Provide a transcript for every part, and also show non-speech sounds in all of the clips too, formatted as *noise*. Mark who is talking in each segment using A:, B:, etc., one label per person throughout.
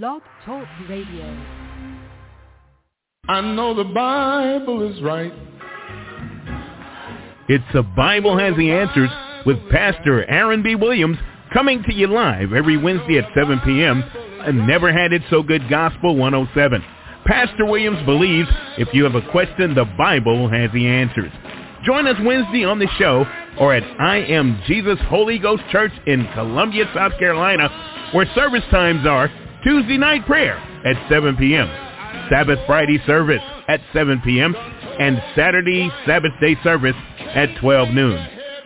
A: Blog Talk Radio.
B: I know the Bible is right.
C: It's The Bible Has the Answers with Pastor Aaron B. Williams coming to you live every Wednesday at 7 p.m. and Never Had It So Good Gospel 107. Pastor Williams believes if you have a question, the Bible has the answers. Join us Wednesday on the show or at I Am Jesus Holy Ghost Church in Columbia, South Carolina, where service times are Tuesday night prayer at 7 p.m., Sabbath Friday service at 7 p.m., and Saturday Sabbath day service at 12 noon.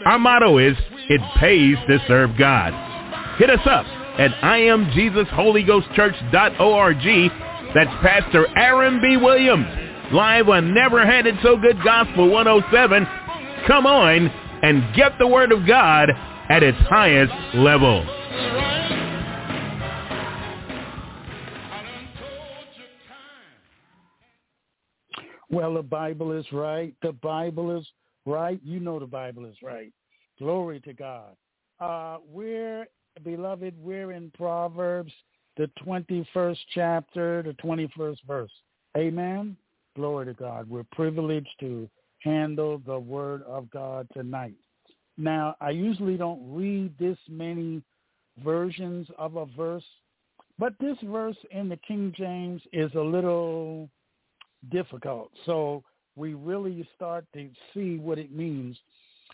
C: Our motto is, it pays to serve God. Hit us up at IamJesusHolyGhostChurch.org. That's Pastor Aaron B. Williams, live on Never Had It So Good Gospel 107. Come on and get the Word of God at its highest level.
D: Well, the Bible is right. The Bible is right. You know the Bible is right. Glory to God. Uh, we're, beloved, we're in Proverbs, the 21st chapter, the 21st verse. Amen. Glory to God. We're privileged to handle the word of God tonight. Now, I usually don't read this many versions of a verse, but this verse in the King James is a little difficult. So we really start to see what it means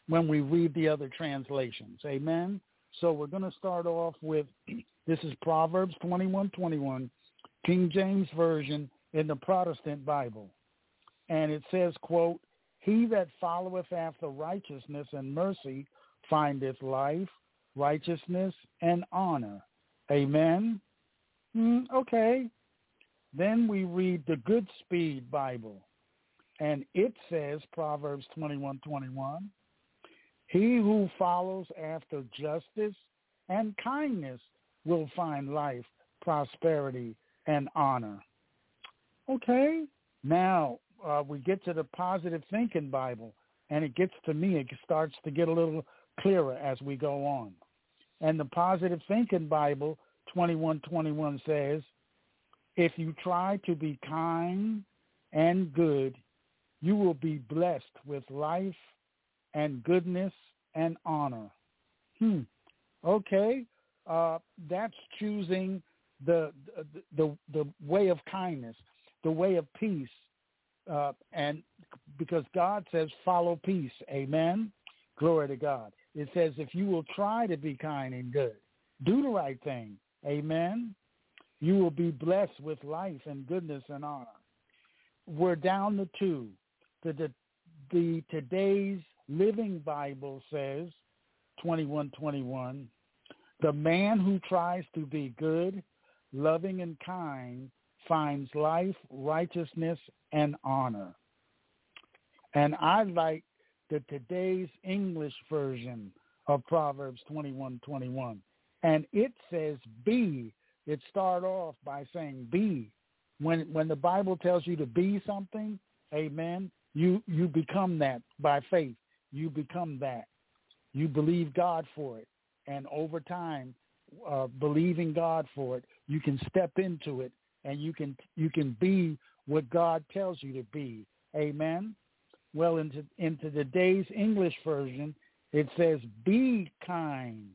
D: when we read the other translations. Amen. So we're going to start off with *clears throat* this is Proverbs 21:21, King James version in the Protestant Bible. And it says, quote, "He that followeth after righteousness and mercy findeth life, righteousness and honor." Amen. Mm, okay. Then we read the Good Speed Bible, and it says, Proverbs 21:21, He who follows after justice and kindness will find life, prosperity, and honor. Okay, now uh, we get to the Positive Thinking Bible, and it gets to me, it starts to get a little clearer as we go on. And the Positive Thinking Bible 2121 says, if you try to be kind and good, you will be blessed with life and goodness and honor. Hmm. Okay. Uh, that's choosing the, the the way of kindness, the way of peace, uh, and because God says follow peace. Amen. Glory to God. It says if you will try to be kind and good, do the right thing. Amen you will be blessed with life and goodness and honor. We're down to two. The, the, the today's Living Bible says, 2121, the man who tries to be good, loving, and kind finds life, righteousness, and honor. And I like the today's English version of Proverbs 21:21, and it says, "Be it start off by saying be. When when the Bible tells you to be something, amen, you you become that by faith. You become that. You believe God for it. And over time, uh, believing God for it, you can step into it and you can you can be what God tells you to be. Amen. Well, into into today's English version, it says, "Be kind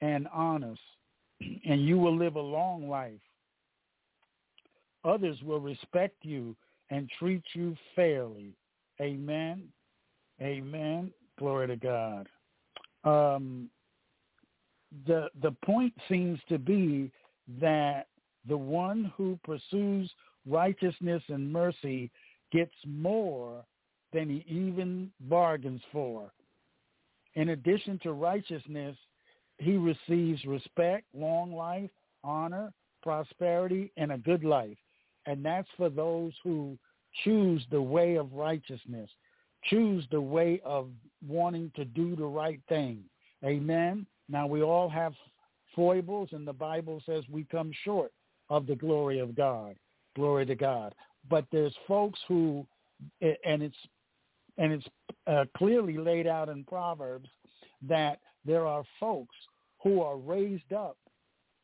D: and honest, and you will live a long life. Others will respect you and treat you fairly. Amen. Amen. Glory to God. Um, the the point seems to be that the one who pursues righteousness and mercy gets more than he even bargains for. In addition to righteousness, he receives respect, long life, honor, prosperity, and a good life. And that's for those who choose the way of righteousness, choose the way of wanting to do the right thing. Amen. Now we all have foibles and the Bible says we come short of the glory of God. Glory to God. But there's folks who, and it's, and it's uh, clearly laid out in Proverbs that there are folks who are raised up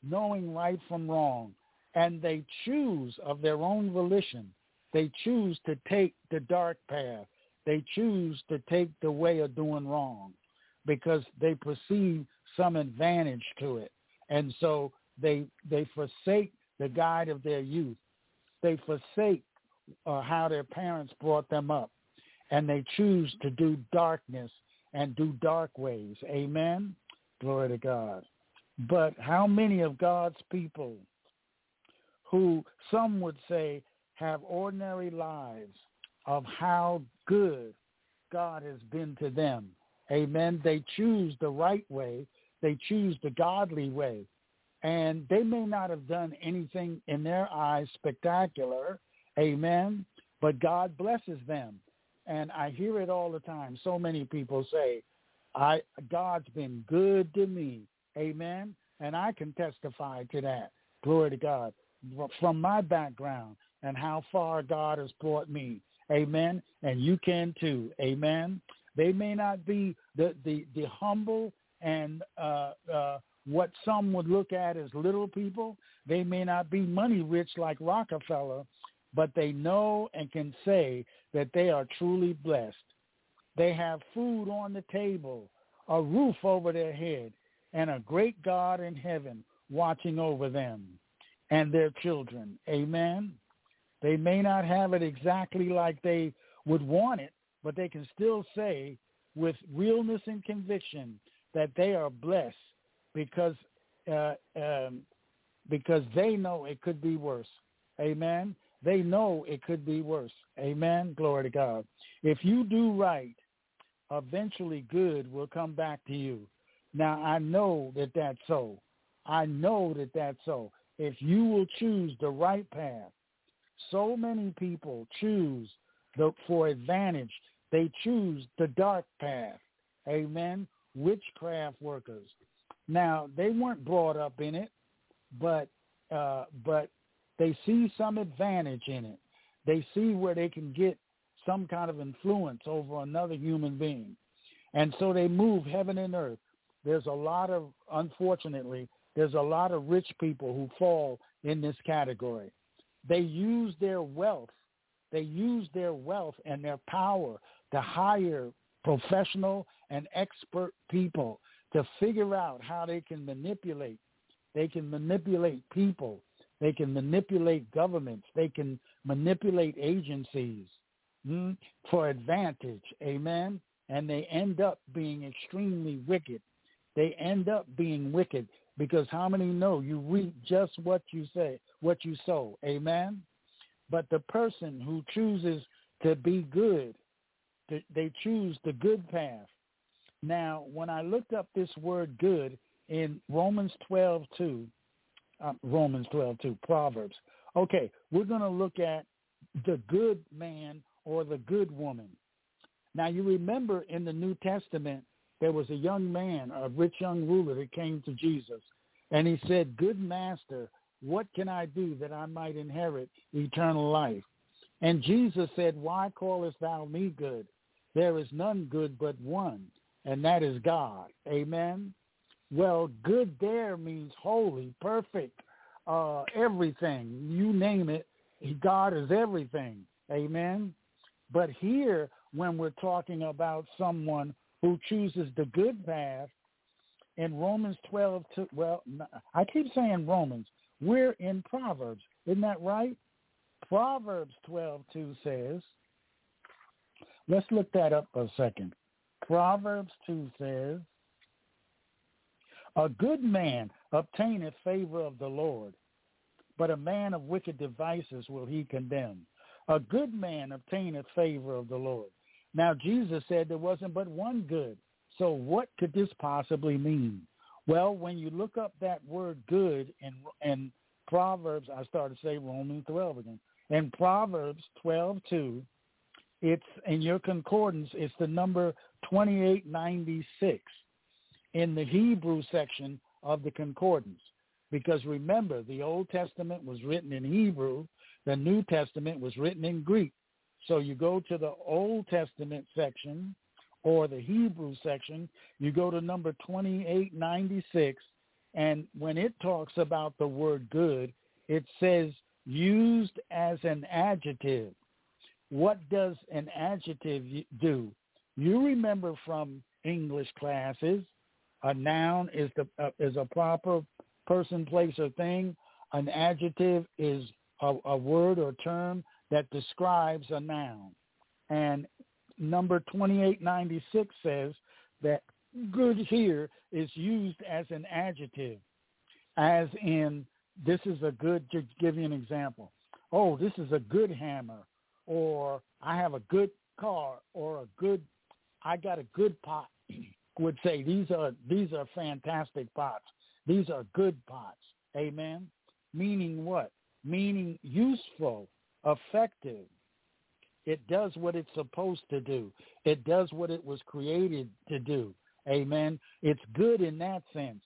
D: knowing right from wrong and they choose of their own volition. They choose to take the dark path. They choose to take the way of doing wrong because they perceive some advantage to it. And so they they forsake the guide of their youth. They forsake uh, how their parents brought them up, and they choose to do darkness and do dark ways. Amen. Glory to God. But how many of God's people who some would say have ordinary lives of how good God has been to them. Amen. They choose the right way. They choose the godly way. And they may not have done anything in their eyes spectacular. Amen. But God blesses them. And I hear it all the time. So many people say, I God's been good to me. Amen. And I can testify to that. Glory to God. From my background and how far God has brought me. Amen. And you can too. Amen. They may not be the, the, the humble and uh, uh, what some would look at as little people. They may not be money rich like Rockefeller, but they know and can say that they are truly blessed. They have food on the table, a roof over their head, and a great God in heaven watching over them and their children. Amen. They may not have it exactly like they would want it, but they can still say with realness and conviction that they are blessed because uh, um, because they know it could be worse. Amen. They know it could be worse. Amen. Glory to God. If you do right, eventually good will come back to you. Now I know that that's so. I know that that's so. If you will choose the right path, so many people choose the for advantage. They choose the dark path. Amen. Witchcraft workers. Now they weren't brought up in it, but uh, but they see some advantage in it. They see where they can get some kind of influence over another human being, and so they move heaven and earth. There's a lot of, unfortunately, there's a lot of rich people who fall in this category. They use their wealth. They use their wealth and their power to hire professional and expert people to figure out how they can manipulate. They can manipulate people. They can manipulate governments. They can manipulate agencies hmm, for advantage. Amen. And they end up being extremely wicked. They end up being wicked because how many know you reap just what you say, what you sow? Amen. But the person who chooses to be good, they choose the good path. Now, when I looked up this word good in Romans 12, 2, uh, Romans 12, 2, Proverbs. Okay, we're going to look at the good man or the good woman. Now, you remember in the New Testament, there was a young man, a rich young ruler that came to Jesus. And he said, good master, what can I do that I might inherit eternal life? And Jesus said, why callest thou me good? There is none good but one, and that is God. Amen. Well, good there means holy, perfect, uh, everything. You name it, God is everything. Amen. But here, when we're talking about someone who chooses the good path in Romans 12, to, well, I keep saying Romans. We're in Proverbs. Isn't that right? Proverbs 12, 2 says, let's look that up for a second. Proverbs 2 says, a good man obtaineth favor of the Lord, but a man of wicked devices will he condemn. A good man obtaineth favor of the Lord, now, Jesus said there wasn't but one good. So what could this possibly mean? Well, when you look up that word good in, in Proverbs, I started to say Romans 12 again. In Proverbs 12, 2, it's in your concordance, it's the number 2896 in the Hebrew section of the concordance. Because remember, the Old Testament was written in Hebrew, the New Testament was written in Greek. So you go to the Old Testament section or the Hebrew section, you go to number 2896, and when it talks about the word good, it says used as an adjective. What does an adjective do? You remember from English classes, a noun is the uh, is a proper person, place, or thing. An adjective is a, a word or term that describes a noun. And number 2896 says that good here is used as an adjective, as in this is a good, to give you an example. Oh, this is a good hammer, or I have a good car, or a good, I got a good pot. *clears throat* Would say these are these are fantastic pots. These are good pots. Amen. Meaning what? Meaning useful, effective. It does what it's supposed to do. It does what it was created to do. Amen. It's good in that sense.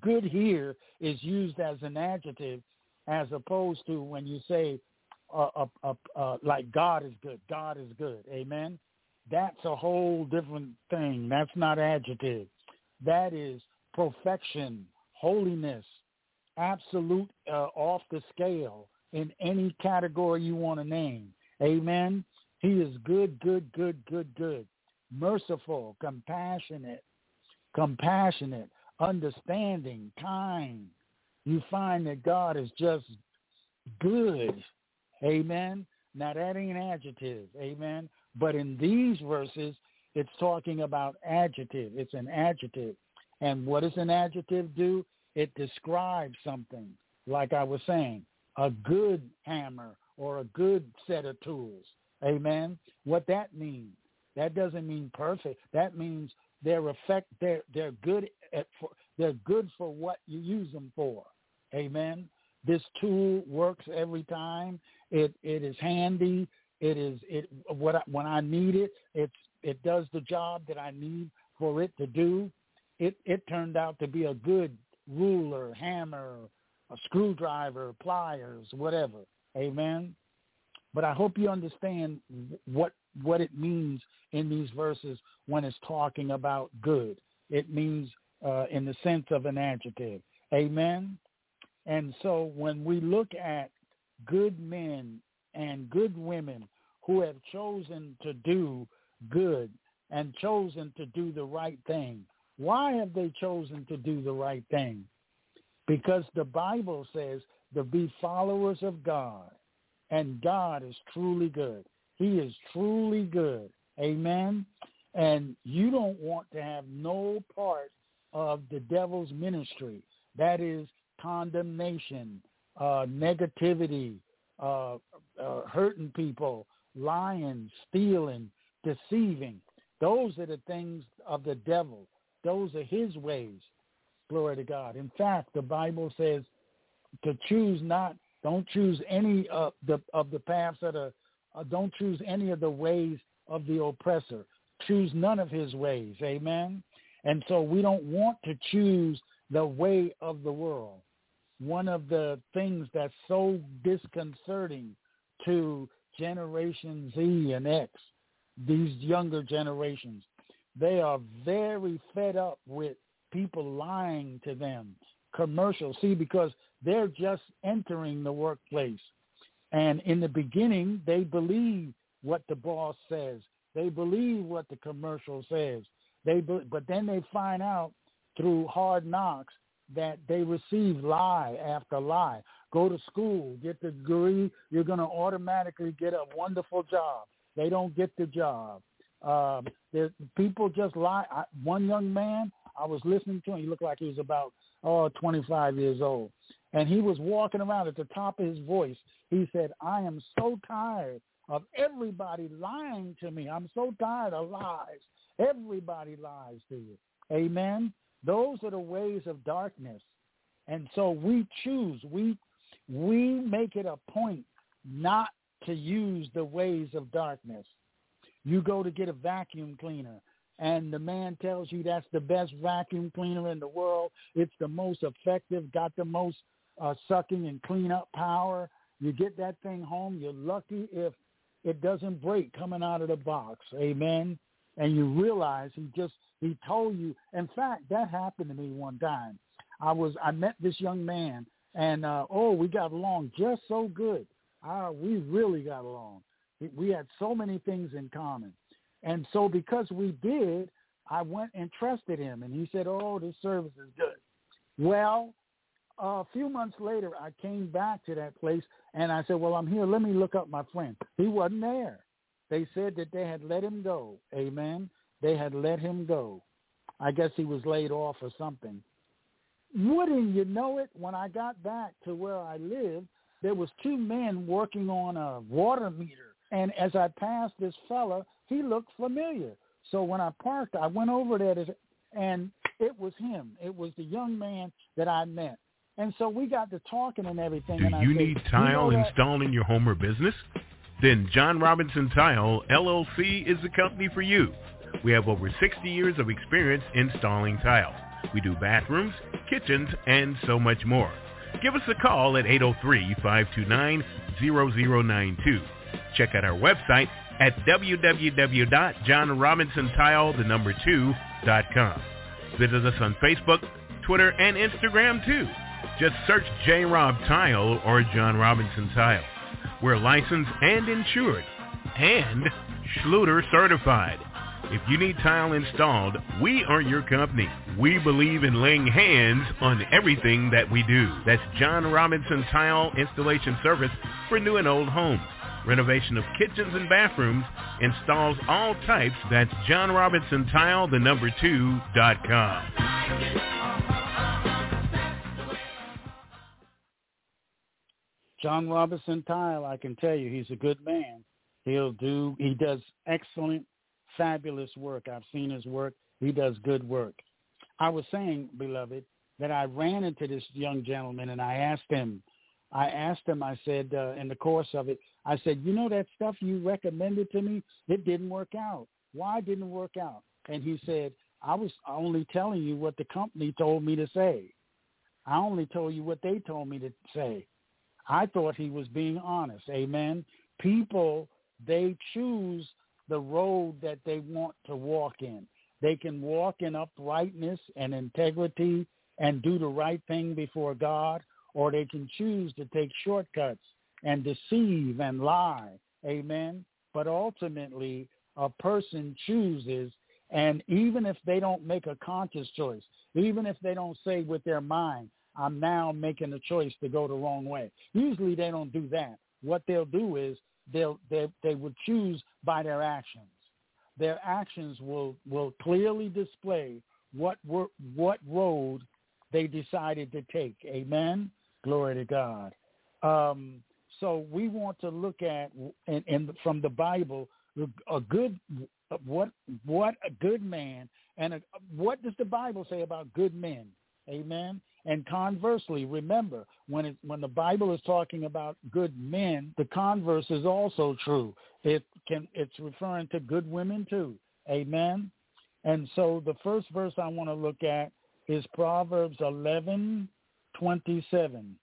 D: Good here is used as an adjective as opposed to when you say uh, uh, uh, uh, like God is good. God is good. Amen. That's a whole different thing. That's not adjective. That is perfection, holiness, absolute uh, off the scale in any category you want to name. Amen. He is good, good, good, good, good. Merciful, compassionate, compassionate, understanding, kind. You find that God is just good. Amen. Now that ain't adjective. Amen. But in these verses, it's talking about adjective. It's an adjective. And what does an adjective do? It describes something. Like I was saying, a good hammer or a good set of tools. Amen. What that means? That doesn't mean perfect. That means they're effect. They're they're good at for, they're good for what you use them for. Amen. This tool works every time. It it is handy. It is it what I, when I need it. It's it does the job that I need for it to do. It it turned out to be a good ruler, hammer, a screwdriver, pliers, whatever. Amen. But I hope you understand what what it means in these verses when it's talking about good. It means uh, in the sense of an adjective. Amen. And so when we look at good men and good women who have chosen to do good and chosen to do the right thing, why have they chosen to do the right thing? Because the Bible says to be followers of God and God is truly good. He is truly good. Amen. And you don't want to have no part of the devil's ministry. That is condemnation, uh, negativity, uh, uh, hurting people, lying, stealing, deceiving. Those are the things of the devil. Those are his ways. Glory to God. In fact, the Bible says to choose not don't choose any of the of the paths that are. Uh, don't choose any of the ways of the oppressor. Choose none of his ways. Amen. And so we don't want to choose the way of the world. One of the things that's so disconcerting to Generation Z and X, these younger generations, they are very fed up with people lying to them. Commercial. See, because they're just entering the workplace. And in the beginning, they believe what the boss says. They believe what the commercial says. They but then they find out through hard knocks that they receive lie after lie. Go to school, get the degree, you're going to automatically get a wonderful job. They don't get the job. Um, people just lie. I, one young man, I was listening to him. He looked like he was about oh 25 years old, and he was walking around at the top of his voice. He said, I am so tired of everybody lying to me. I'm so tired of lies. Everybody lies to you. Amen. Those are the ways of darkness. And so we choose, we we make it a point not to use the ways of darkness. You go to get a vacuum cleaner and the man tells you that's the best vacuum cleaner in the world. It's the most effective, got the most uh, sucking and cleanup power. You get that thing home. You're lucky if it doesn't break coming out of the box. Amen. And you realize he just he told you. In fact, that happened to me one time. I was I met this young man and uh, oh, we got along just so good. Uh, we really got along. We, had so many things in common, and so because we did, I went and trusted him, and he said, "Oh, this service is good." Well, a few months later, I came back to that place, and I said, "Well, I'm here. Let me look up my friend." He wasn't there. They said that they had let him go. Amen. They had let him go. I guess he was laid off or something. Wouldn't you know it? When I got back to where I lived, there was two men working on a water meter. And as I passed this fella, he looked familiar. So when I parked, I went over there to, and it was him. It was the young man that I met. And so we got to talking and everything.
C: Do
D: and I
C: you
D: said,
C: need tile
D: you know
C: installed in your home or business? Then John Robinson Tile LLC is the company for you. We have over 60 years of experience installing tile. We do bathrooms, kitchens, and so much more. Give us a call at 803-529-0092. Check out our website at www.johnrobinsontile, the number 2.com. Visit us on Facebook, Twitter, and Instagram too. Just search J. Rob Tile or John Robinson Tile. We're licensed and insured and Schluter certified. If you need tile installed, we are your company. We believe in laying hands on everything that we do. That's John Robinson Tile Installation Service for new and old homes. Renovation of kitchens and bathrooms, installs all types. That's John Robinson Tile, the number two, dot com.
D: John Robinson Tile, I can tell you, he's a good man. He'll do, he does excellent, fabulous work. I've seen his work. He does good work. I was saying, beloved, that I ran into this young gentleman and I asked him, I asked him, I said, uh, in the course of it, I said, you know that stuff you recommended to me? It didn't work out. Why didn't it work out? And he said, I was only telling you what the company told me to say. I only told you what they told me to say. I thought he was being honest. Amen. People, they choose the road that they want to walk in. They can walk in uprightness and integrity and do the right thing before God, or they can choose to take shortcuts and deceive and lie. Amen. But ultimately, a person chooses, and even if they don't make a conscious choice, even if they don't say with their mind, I'm now making a choice to go the wrong way. Usually they don't do that. What they'll do is they'll they they would choose by their actions. Their actions will will clearly display what what road they decided to take. Amen. Glory to God. Um, so we want to look at and, and from the Bible a good what what a good man and a, what does the Bible say about good men? Amen. And conversely, remember when it, when the Bible is talking about good men, the converse is also true. It can it's referring to good women too. Amen. And so the first verse I want to look at is Proverbs eleven twenty seven.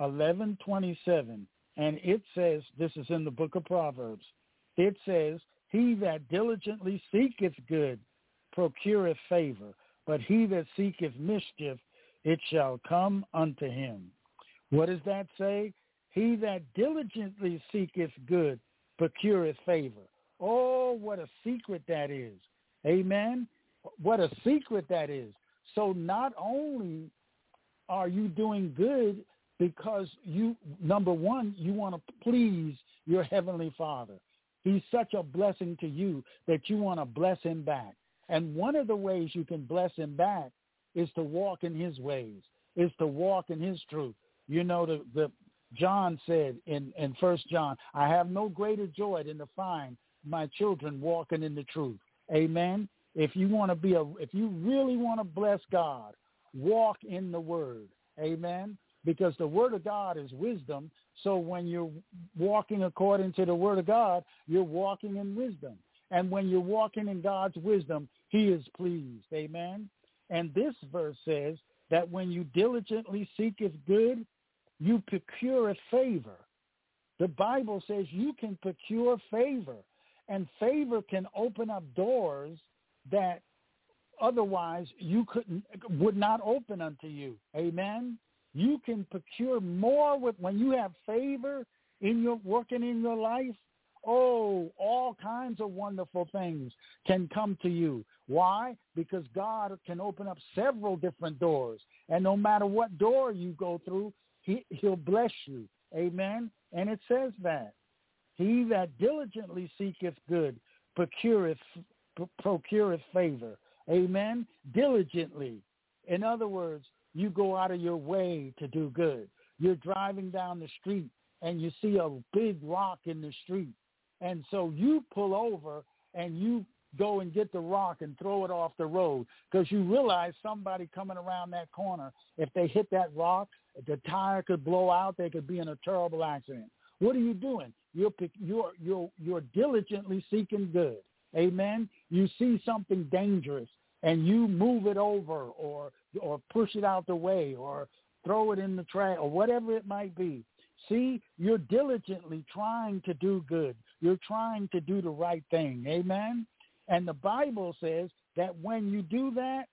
D: Eleven twenty seven. And it says, this is in the book of Proverbs, it says, He that diligently seeketh good procureth favor, but he that seeketh mischief it shall come unto him. What does that say? He that diligently seeketh good procureth favor. Oh, what a secret that is. Amen. What a secret that is. So not only are you doing good because you, number one, you want to please your heavenly father. He's such a blessing to you that you want to bless him back. And one of the ways you can bless him back is to walk in his ways, is to walk in his truth. You know, the, the John said in, in First John, I have no greater joy than to find my children walking in the truth. Amen. If you want to be a, if you really want to bless God, walk in the word. Amen. Because the word of God is wisdom. So when you're walking according to the word of God, you're walking in wisdom. And when you're walking in God's wisdom, he is pleased. Amen. And this verse says that when you diligently seeketh good, you procure a favor. The Bible says you can procure favor, and favor can open up doors that otherwise you couldn't would not open unto you. Amen. You can procure more with when you have favor in your working in your life. Oh, all kinds of wonderful things can come to you. Why? Because God can open up several different doors. And no matter what door you go through, he, he'll bless you. Amen. And it says that. He that diligently seeketh good procureth, procureth favor. Amen. Diligently. In other words, you go out of your way to do good. You're driving down the street and you see a big rock in the street. And so you pull over and you go and get the rock and throw it off the road because you realize somebody coming around that corner, if they hit that rock, the tire could blow out. They could be in a terrible accident. What are you doing? You're you're you're you're diligently seeking good. Amen. You see something dangerous and you move it over or or push it out the way or throw it in the trash or whatever it might be. See, you're diligently trying to do good. You're trying to do the right thing. Amen. And the Bible says that when you do that,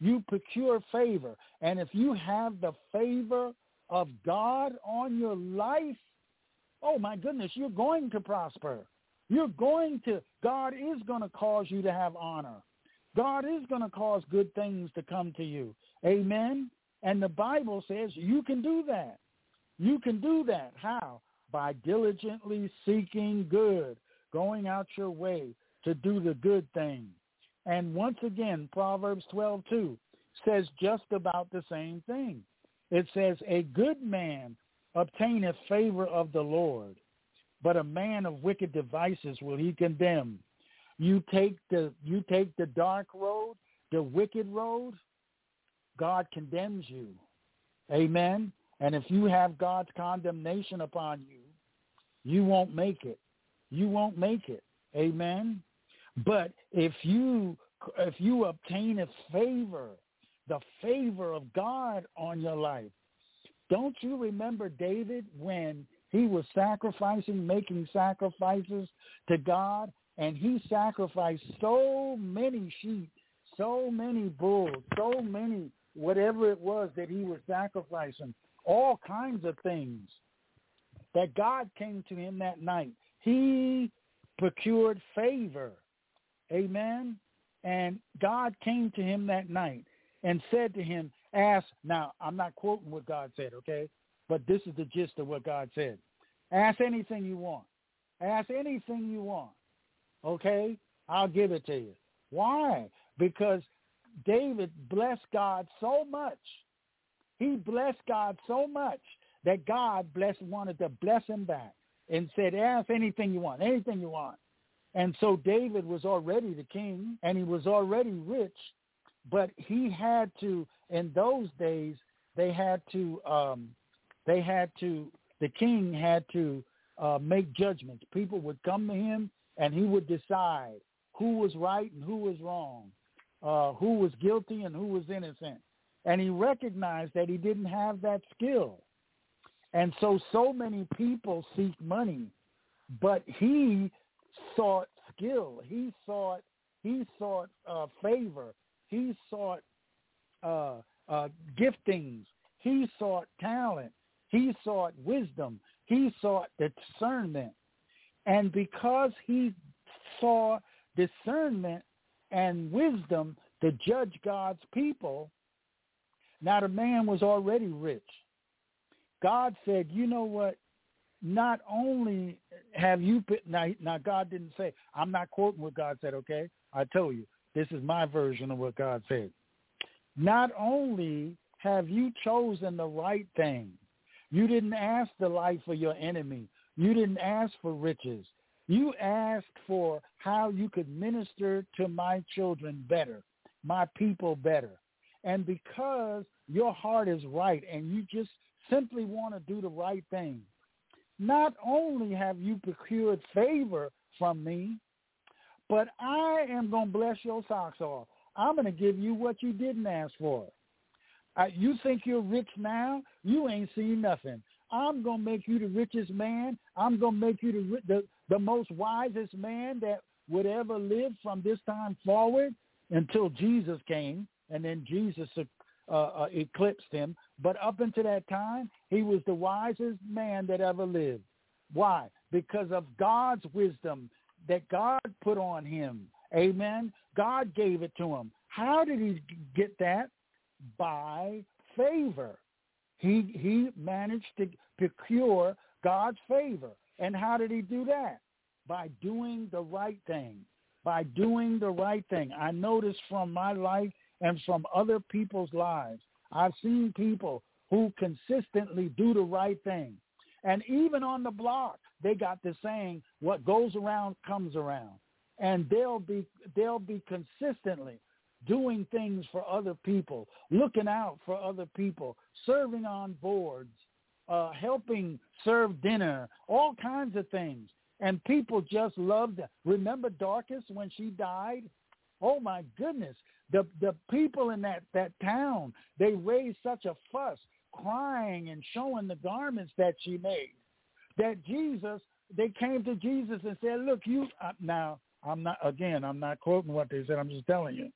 D: you procure favor. And if you have the favor of God on your life, oh my goodness, you're going to prosper. You're going to, God is going to cause you to have honor. God is going to cause good things to come to you. Amen. And the Bible says you can do that. You can do that. How? By diligently seeking good, going out your way to do the good thing. And once again, Proverbs 12:2 says just about the same thing. It says, "A good man obtaineth favor of the Lord, but a man of wicked devices will he condemn." You take the you take the dark road, the wicked road, God condemns you. Amen. And if you have God's condemnation upon you, you won't make it. You won't make it. Amen. But if you if you obtain a favor, the favor of God on your life, don't you remember David when he was sacrificing, making sacrifices to God, and he sacrificed so many sheep, so many bulls, so many whatever it was that he was sacrificing, all kinds of things. That God came to him that night. He procured favor Amen. And God came to him that night and said to him, ask, now I'm not quoting what God said, okay? But this is the gist of what God said. Ask anything you want. Ask anything you want, okay? I'll give it to you. Why? Because David blessed God so much. He blessed God so much that God blessed wanted to bless him back and said, ask anything you want, anything you want. And so David was already the king and he was already rich, but he had to, in those days, they had to, um, they had to, the king had to uh, make judgments. People would come to him and he would decide who was right and who was wrong, uh, who was guilty and who was innocent. And he recognized that he didn't have that skill. And so, so many people seek money, but he sought skill. He sought he sought uh, favor. He sought uh, uh, giftings. He sought talent. He sought wisdom. He sought discernment. And because he saw discernment and wisdom to judge God's people, now the man was already rich. God said, you know what? not only have you now, now God didn't say, I'm not quoting what God said, okay? I tell you, this is my version of what God said. Not only have you chosen the right thing, you didn't ask the life of your enemy. You didn't ask for riches. You asked for how you could minister to my children better, my people better. And because your heart is right and you just simply want to do the right thing, not only have you procured favor from me, but I am going to bless your socks off. I'm going to give you what you didn't ask for. Uh, you think you're rich now? You ain't seen nothing. I'm going to make you the richest man. I'm going to make you the, the, the most wisest man that would ever live from this time forward until Jesus came. And then Jesus uh, uh, eclipsed him. But up until that time, he was the wisest man that ever lived. Why? Because of God's wisdom that God put on him. Amen. God gave it to him. How did he get that? By favor. He he managed to procure God's favor. And how did he do that? By doing the right thing. By doing the right thing. I noticed from my life and from other people's lives, I've seen people who consistently do the right thing. And even on the block, they got the saying, what goes around comes around. And they'll be they'll be consistently doing things for other people, looking out for other people, serving on boards, uh, helping serve dinner, all kinds of things. And people just loved it. Remember Dorcas when she died? Oh my goodness. The the people in that, that town, they raised such a fuss, crying and showing the garments that she made. That Jesus, they came to Jesus and said, look, you, uh, now, I'm not, again, I'm not quoting what they said, I'm just telling you.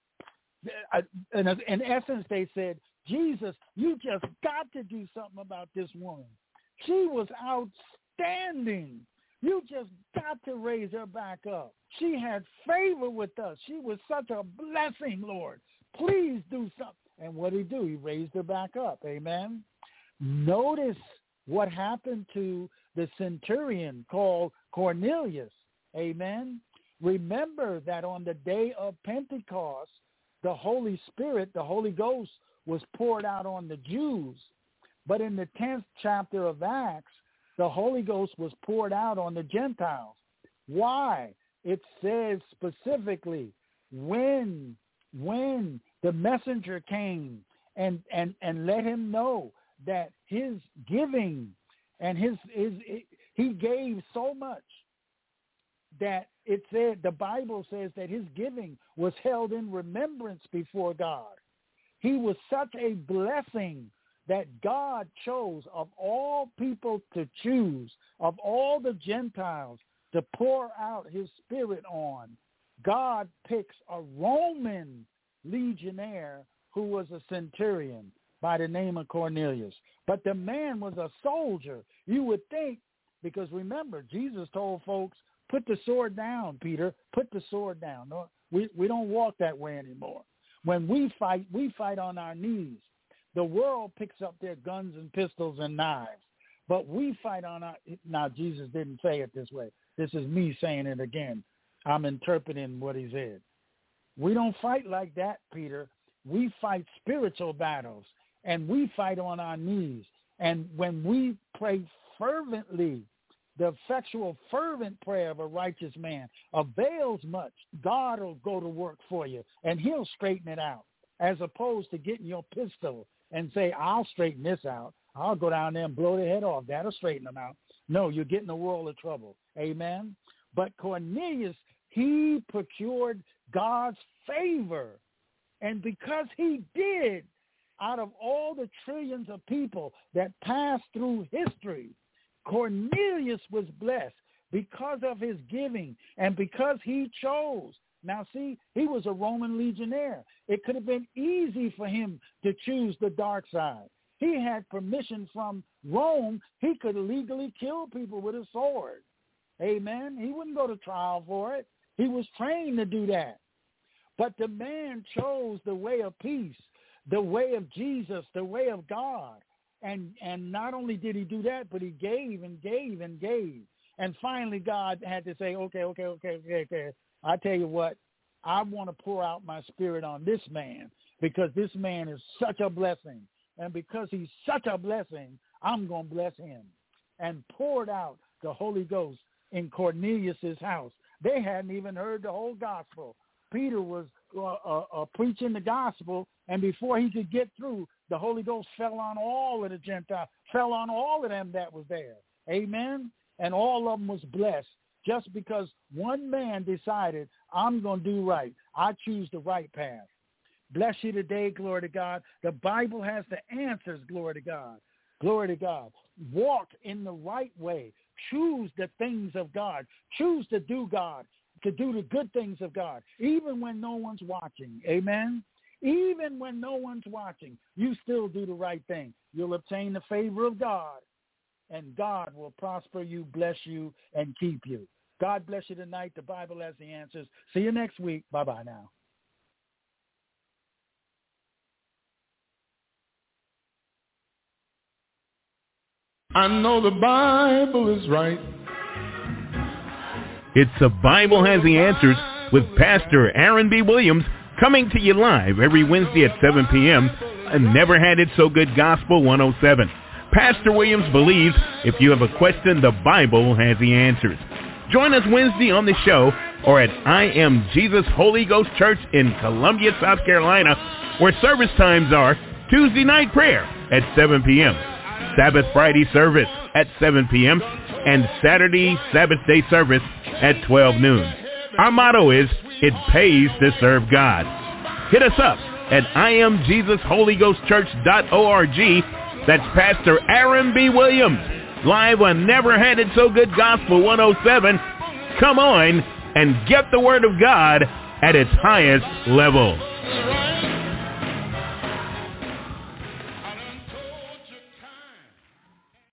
D: In, in essence, they said, Jesus, you just got to do something about this woman. She was outstanding. You just got to raise her back up. She had favor with us. She was such a blessing, Lord. Please do something. And what did he do? He raised her back up. Amen. Notice what happened to the centurion called Cornelius. Amen. Remember that on the day of Pentecost, the Holy Spirit, the Holy Ghost, was poured out on the Jews. But in the 10th chapter of Acts, the Holy Ghost was poured out on the Gentiles. Why? It says specifically when when the messenger came and and and let him know that his giving and his his he gave so much that it said the Bible says that his giving was held in remembrance before God. He was such a blessing that God chose of all people to choose, of all the Gentiles to pour out his spirit on. God picks a Roman legionnaire who was a centurion by the name of Cornelius. But the man was a soldier. You would think, because remember, Jesus told folks, put the sword down, Peter. Put the sword down. We, we don't walk that way anymore. When we fight, we fight on our knees. The world picks up their guns and pistols and knives. But we fight on our, now Jesus didn't say it this way. This is me saying it again. I'm interpreting what he said. We don't fight like that, Peter. We fight spiritual battles and we fight on our knees. And when we pray fervently, the effectual fervent prayer of a righteous man avails much. God will go to work for you and he'll straighten it out as opposed to getting your pistol and say, I'll straighten this out. I'll go down there and blow their head off. That'll straighten them out. No, you're getting a world of trouble. Amen. But Cornelius, he procured God's favor. And because he did, out of all the trillions of people that passed through history, Cornelius was blessed because of his giving and because he chose. Now see, he was a Roman legionnaire. It could have been easy for him to choose the dark side. He had permission from Rome. He could legally kill people with a sword. Amen. He wouldn't go to trial for it. He was trained to do that. But the man chose the way of peace, the way of Jesus, the way of God. And and not only did he do that, but he gave and gave and gave. And finally God had to say, okay, okay, okay, okay, okay. I tell you what, I want to pour out my spirit on this man because this man is such a blessing. And because he's such a blessing, I'm going to bless him. And poured out the Holy Ghost in Cornelius's house. They hadn't even heard the whole gospel. Peter was uh, uh, uh, preaching the gospel, and before he could get through, the Holy Ghost fell on all of the Gentiles, fell on all of them that was there. Amen. And all of them was blessed just because one man decided, I'm going to do right. I choose the right path. Bless you today, glory to God. The Bible has the answers, glory to God. Glory to God. Walk in the right way. Choose the things of God. Choose to do God, to do the good things of God, even when no one's watching. Amen. Even when no one's watching, you still do the right thing. You'll obtain the favor of God, and God will prosper you, bless you, and keep you. God bless you tonight. The Bible has the answers. See you next week. Bye-bye now.
B: I know the Bible is right.
C: It's The Bible Has the Answers with Pastor Aaron B. Williams coming to you live every Wednesday at 7 p.m. and Never Had It So Good Gospel 107. Pastor Williams believes if you have a question, the Bible has the answers. Join us Wednesday on the show or at I Am Jesus Holy Ghost Church in Columbia, South Carolina, where service times are Tuesday night prayer at 7 p.m., Sabbath Friday service at 7 p.m., and Saturday Sabbath day service at 12 noon. Our motto is, it pays to serve God. Hit us up at IamJesusHolyGhostChurch.org. That's Pastor Aaron B. Williams, live on Never Had It So Good Gospel 107. Come on and get the Word of God at its highest level.